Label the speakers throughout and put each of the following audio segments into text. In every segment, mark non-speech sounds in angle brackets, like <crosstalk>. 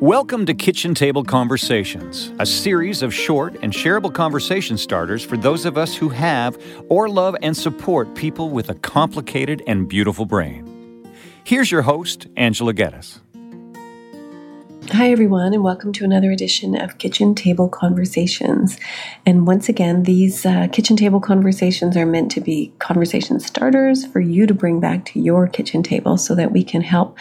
Speaker 1: Welcome to Kitchen Table Conversations, a series of short and shareable conversation starters for those of us who have or love and support people with a complicated and beautiful brain. Here's your host, Angela Geddes.
Speaker 2: Hi, everyone, and welcome to another edition of Kitchen Table Conversations. And once again, these uh, kitchen table conversations are meant to be conversation starters for you to bring back to your kitchen table so that we can help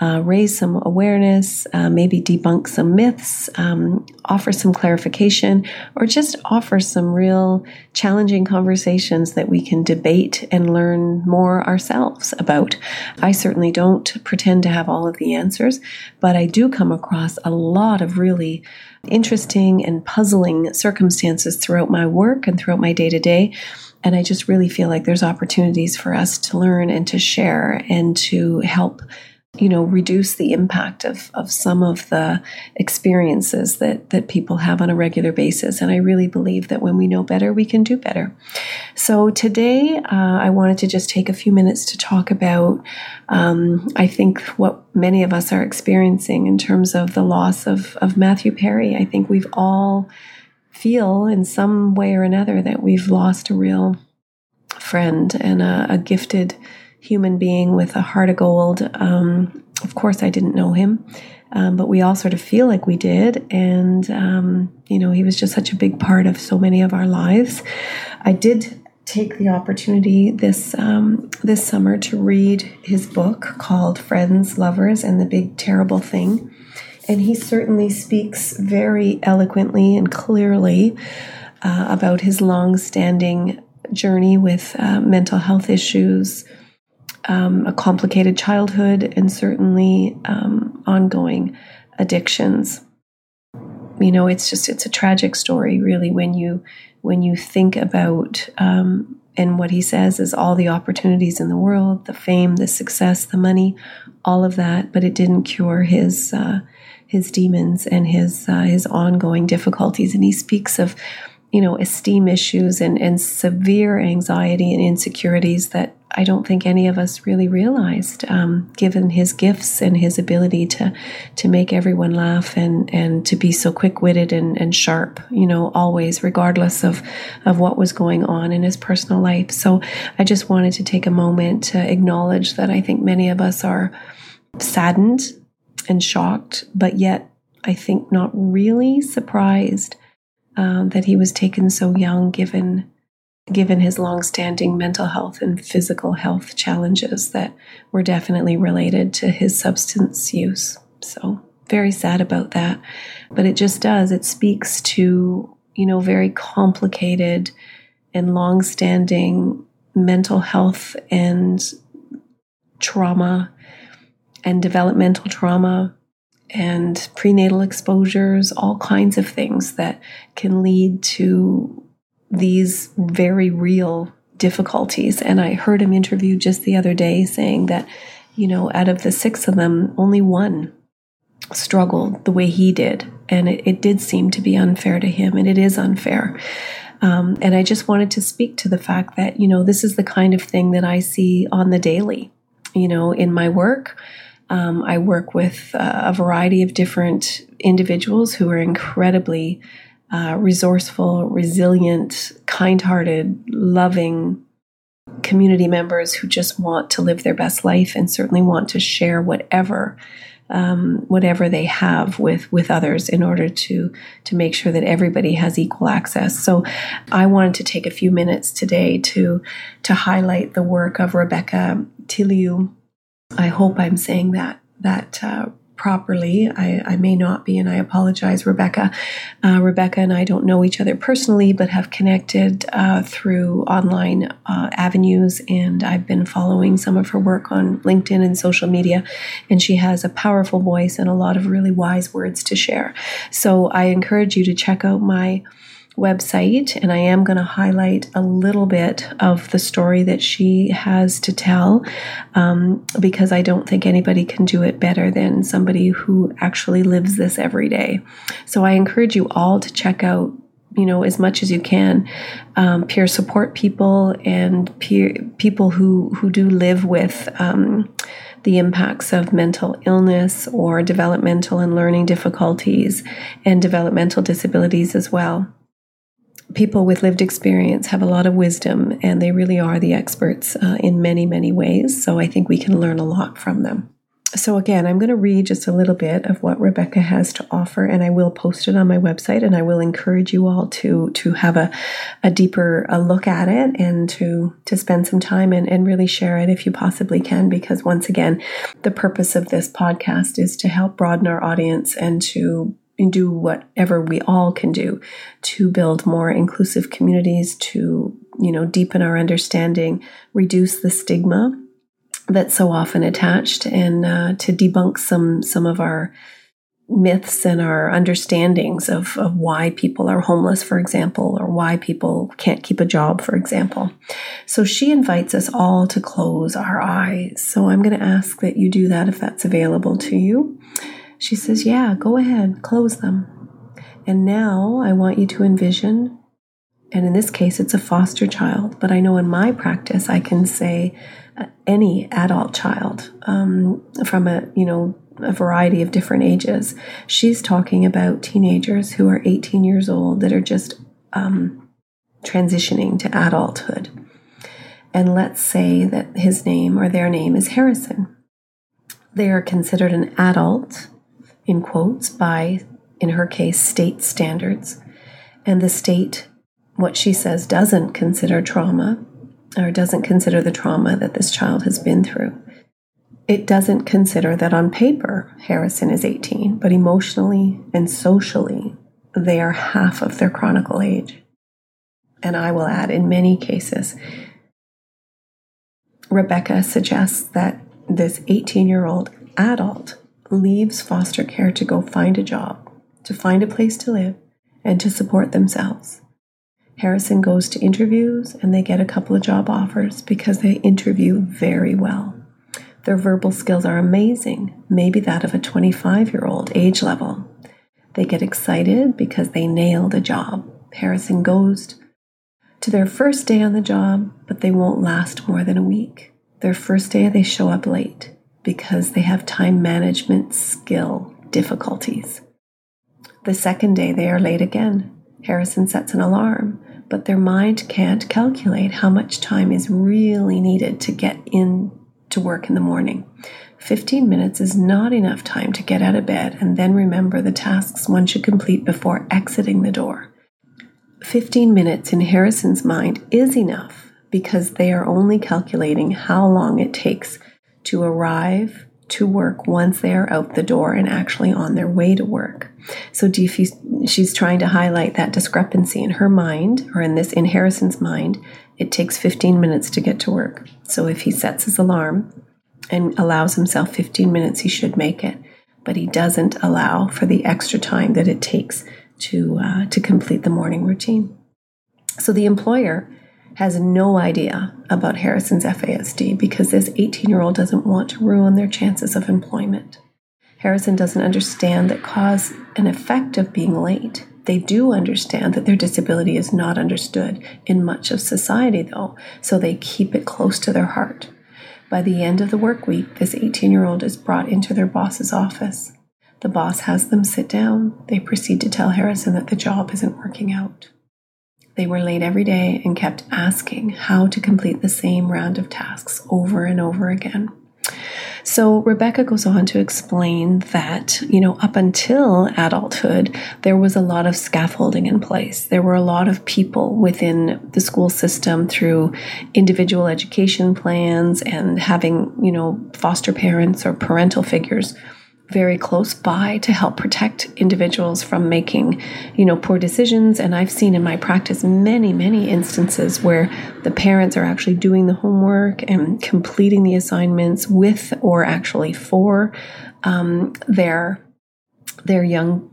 Speaker 2: uh, raise some awareness, uh, maybe debunk some myths, um, offer some clarification, or just offer some real challenging conversations that we can debate and learn more ourselves about. I certainly don't pretend to have all of the answers, but I do come across a lot of really interesting and puzzling circumstances throughout my work and throughout my day to day. And I just really feel like there's opportunities for us to learn and to share and to help you know reduce the impact of of some of the experiences that that people have on a regular basis. And i really believe that when we know better we can do better. So today uh, i wanted to just take a few minutes to talk about um, i think what many of us are experiencing in terms of the loss of of matthew perry. I think we've all feel in some way or another that we've lost a real friend and a, a gifted human being with a heart of gold. Um, of course, I didn't know him, um, but we all sort of feel like we did. And, um, you know, he was just such a big part of so many of our lives. I did take the opportunity this um, this summer to read his book called Friends, Lovers, and the Big Terrible Thing. And he certainly speaks very eloquently and clearly uh, about his long standing journey with uh, mental health issues, um, a complicated childhood and certainly um, ongoing addictions. You know, it's just it's a tragic story, really, when you when you think about um, and what he says is all the opportunities in the world, the fame, the success, the money, all of that, but it didn't cure his uh, his demons and his uh, his ongoing difficulties. And he speaks of you know esteem issues and and severe anxiety and insecurities that I don't think any of us really realized, um, given his gifts and his ability to to make everyone laugh and and to be so quick witted and, and sharp, you know, always, regardless of of what was going on in his personal life. So I just wanted to take a moment to acknowledge that I think many of us are saddened and shocked, but yet I think not really surprised uh, that he was taken so young, given given his long-standing mental health and physical health challenges that were definitely related to his substance use. So very sad about that. But it just does. It speaks to, you know, very complicated and long-standing mental health and trauma and developmental trauma and prenatal exposures, all kinds of things that can lead to these very real difficulties. And I heard him interviewed just the other day saying that, you know, out of the six of them, only one struggled the way he did. And it, it did seem to be unfair to him, and it is unfair. Um, and I just wanted to speak to the fact that, you know, this is the kind of thing that I see on the daily, you know, in my work. Um, I work with uh, a variety of different individuals who are incredibly uh, resourceful, resilient, kind hearted, loving community members who just want to live their best life and certainly want to share whatever. Um, whatever they have with with others in order to to make sure that everybody has equal access. So, I wanted to take a few minutes today to to highlight the work of Rebecca Tillou. I hope I'm saying that that uh, properly. I, I, may not be, and I apologize, Rebecca. Uh, Rebecca and I don't know each other personally, but have connected uh, through online uh, avenues, and I've been following some of her work on LinkedIn and social media. And she has a powerful voice and a lot of really wise words to share. So I encourage you to check out my website, and I am going to highlight a little bit of the story that she has to tell um, because I don't think anybody can do it better than somebody who actually lives this every day. So I encourage you all to check out you know as much as you can um, peer support people and peer people who who do live with um, the impacts of mental illness or developmental and learning difficulties and developmental disabilities as well. People with lived experience have a lot of wisdom and they really are the experts uh, in many, many ways. So I think we can learn a lot from them so again, I'm going to read just a little bit of what Rebecca has to offer, and I will post it on my website. And I will encourage you all to to have a, a deeper a look at it and to to spend some time and, and really share it if you possibly can. Because once again, the purpose of this podcast is to help broaden our audience and to do whatever we all can do to build more inclusive communities, to you know deepen our understanding, reduce the stigma that's so often attached and uh, to debunk some some of our myths and our understandings of, of why people are homeless, for example, or why people can't keep a job, for example. So she invites us all to close our eyes. So I'm going to ask that you do that if that's available to you. She says, Yeah, go ahead, close them. And now I want you to envision, and in this case, it's a foster child, but I know in my practice, I can say, any adult child um, from a you know a variety of different ages. She's talking about teenagers who are 18 years old that are just um, transitioning to adulthood. And let's say that his name or their name is Harrison. They are considered an adult, in quotes, by, in her case, state standards. And the state, what she says, doesn't consider trauma or doesn't consider the trauma that this child has been through. It doesn't consider that on paper, Harrison is 18, but emotionally and socially, they are half of their chronicle age. And I will add, in many cases, Rebecca suggests that this 18 year old adult leaves foster care to go find a job, to find a place to live, and to support themselves. Harrison goes to interviews and they get a couple of job offers because they interview very well. Their verbal skills are amazing, maybe that of a 25 year old age level. They get excited because they nailed a job. Harrison goes to their first day on the job, but they won't last more than a week. Their first day, they show up late because they have time management skill difficulties. The second day, they are late again. Harrison sets an alarm but their mind can't calculate how much time is really needed to get in to work in the morning. 15 minutes is not enough time to get out of bed and then remember the tasks one should complete before exiting the door. 15 minutes in Harrison's mind is enough because they are only calculating how long it takes to arrive to work once they are out the door and actually on their way to work. So she's trying to highlight that discrepancy in her mind, or in this in Harrison's mind. It takes 15 minutes to get to work. So if he sets his alarm and allows himself 15 minutes, he should make it. But he doesn't allow for the extra time that it takes to uh, to complete the morning routine. So the employer has no idea about Harrison's FASD because this 18 year old doesn't want to ruin their chances of employment. Harrison doesn't understand the cause and effect of being late. They do understand that their disability is not understood in much of society, though, so they keep it close to their heart. By the end of the work week, this 18 year old is brought into their boss's office. The boss has them sit down. They proceed to tell Harrison that the job isn't working out. They were late every day and kept asking how to complete the same round of tasks over and over again. So Rebecca goes on to explain that, you know, up until adulthood, there was a lot of scaffolding in place. There were a lot of people within the school system through individual education plans and having, you know, foster parents or parental figures very close by to help protect individuals from making, you know, poor decisions. And I've seen in my practice many, many instances where the parents are actually doing the homework and completing the assignments with or actually for um, their their young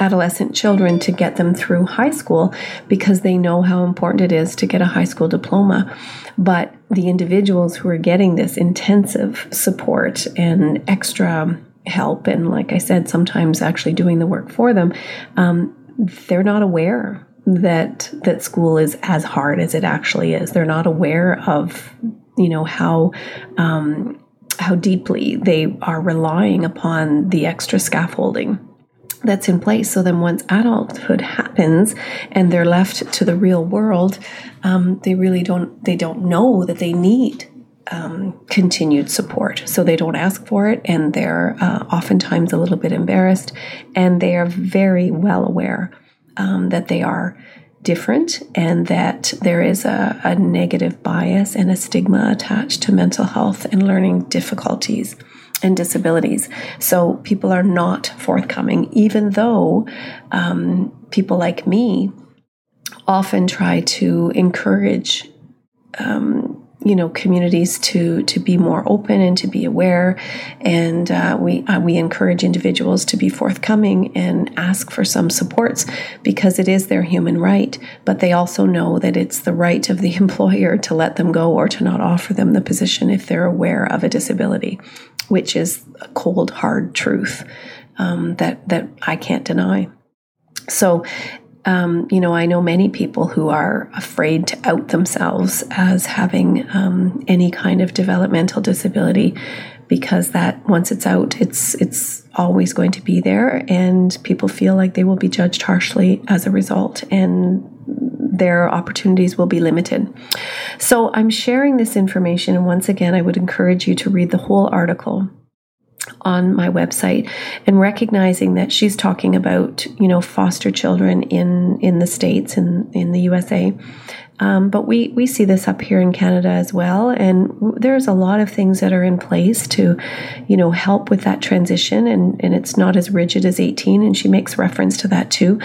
Speaker 2: adolescent children to get them through high school because they know how important it is to get a high school diploma. But the individuals who are getting this intensive support and extra help, and like I said, sometimes actually doing the work for them, um, they're not aware that that school is as hard as it actually is. They're not aware of you know how um, how deeply they are relying upon the extra scaffolding that's in place. So then, once adulthood happens and they're left to the real world, um, they really don't they don't know that they need um, continued support. So they don't ask for it, and they're uh, oftentimes a little bit embarrassed, and they are very well aware um, that they are different and that there is a, a negative bias and a stigma attached to mental health and learning difficulties and disabilities. So people are not forthcoming, even though um, people like me often try to encourage um, you know communities to to be more open and to be aware. And uh, we uh, we encourage individuals to be forthcoming and ask for some supports because it is their human right but they also know that it's the right of the <laughs> employer to let them go or to not offer them the position if they're aware of a disability which is a cold hard truth um, that that I can't deny. So um, you know, I know many people who are afraid to out themselves as having um, any kind of developmental disability because that once it's out, it's it's always going to be there, and people feel like they will be judged harshly as a result, and their opportunities will be limited. So I'm sharing this information, and once again, I would encourage you to read the whole article on my website and recognizing that she's talking about you know foster children in in the states in, in the USA um, but we we see this up here in Canada as well. And there's a lot of things that are in place to you know help with that transition. And and it's not as rigid as 18 and she makes reference to that too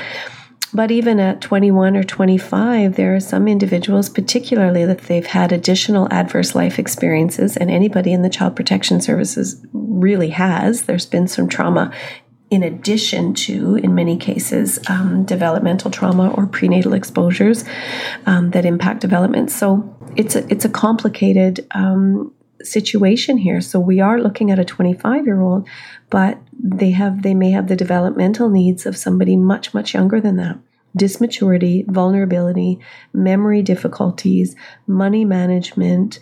Speaker 2: but even at 21 or 25, there are some individuals, particularly that they've had additional adverse life experiences, and anybody in the Child Protection Services really has. There's been some trauma in addition to, in many cases, um, developmental trauma or prenatal exposures um, that impact development. So it's a, it's a complicated um, situation here. So we are looking at a 25 year old, but they have they may have the developmental needs of somebody much much younger than that. Dysmaturity, vulnerability, memory difficulties, money management,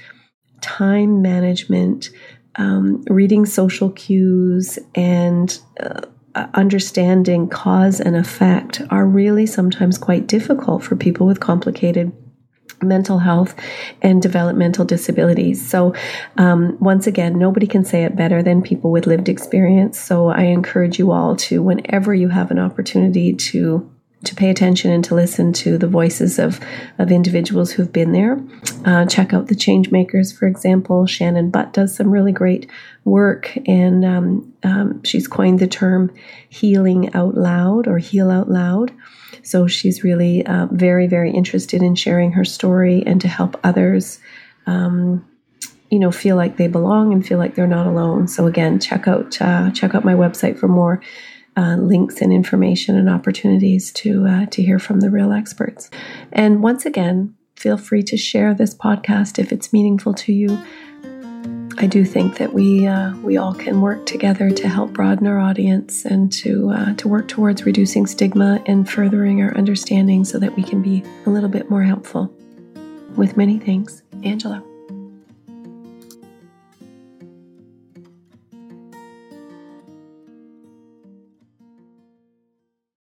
Speaker 2: time management, um, reading social cues, and uh, understanding cause and effect are really sometimes quite difficult for people with complicated mental health and developmental disabilities. So, um, once again, nobody can say it better than people with lived experience. So, I encourage you all to, whenever you have an opportunity to to pay attention and to listen to the voices of, of individuals who've been there. Uh, check out the change makers, for example. Shannon Butt does some really great work, and um, um, she's coined the term healing out loud or heal out loud. So she's really uh, very, very interested in sharing her story and to help others, um, you know, feel like they belong and feel like they're not alone. So again, check out uh, check out my website for more uh, links and information and opportunities to uh, to hear from the real experts. And once again, feel free to share this podcast if it's meaningful to you. I do think that we uh, we all can work together to help broaden our audience and to uh, to work towards reducing stigma and furthering our understanding so that we can be a little bit more helpful. With many thanks, Angela.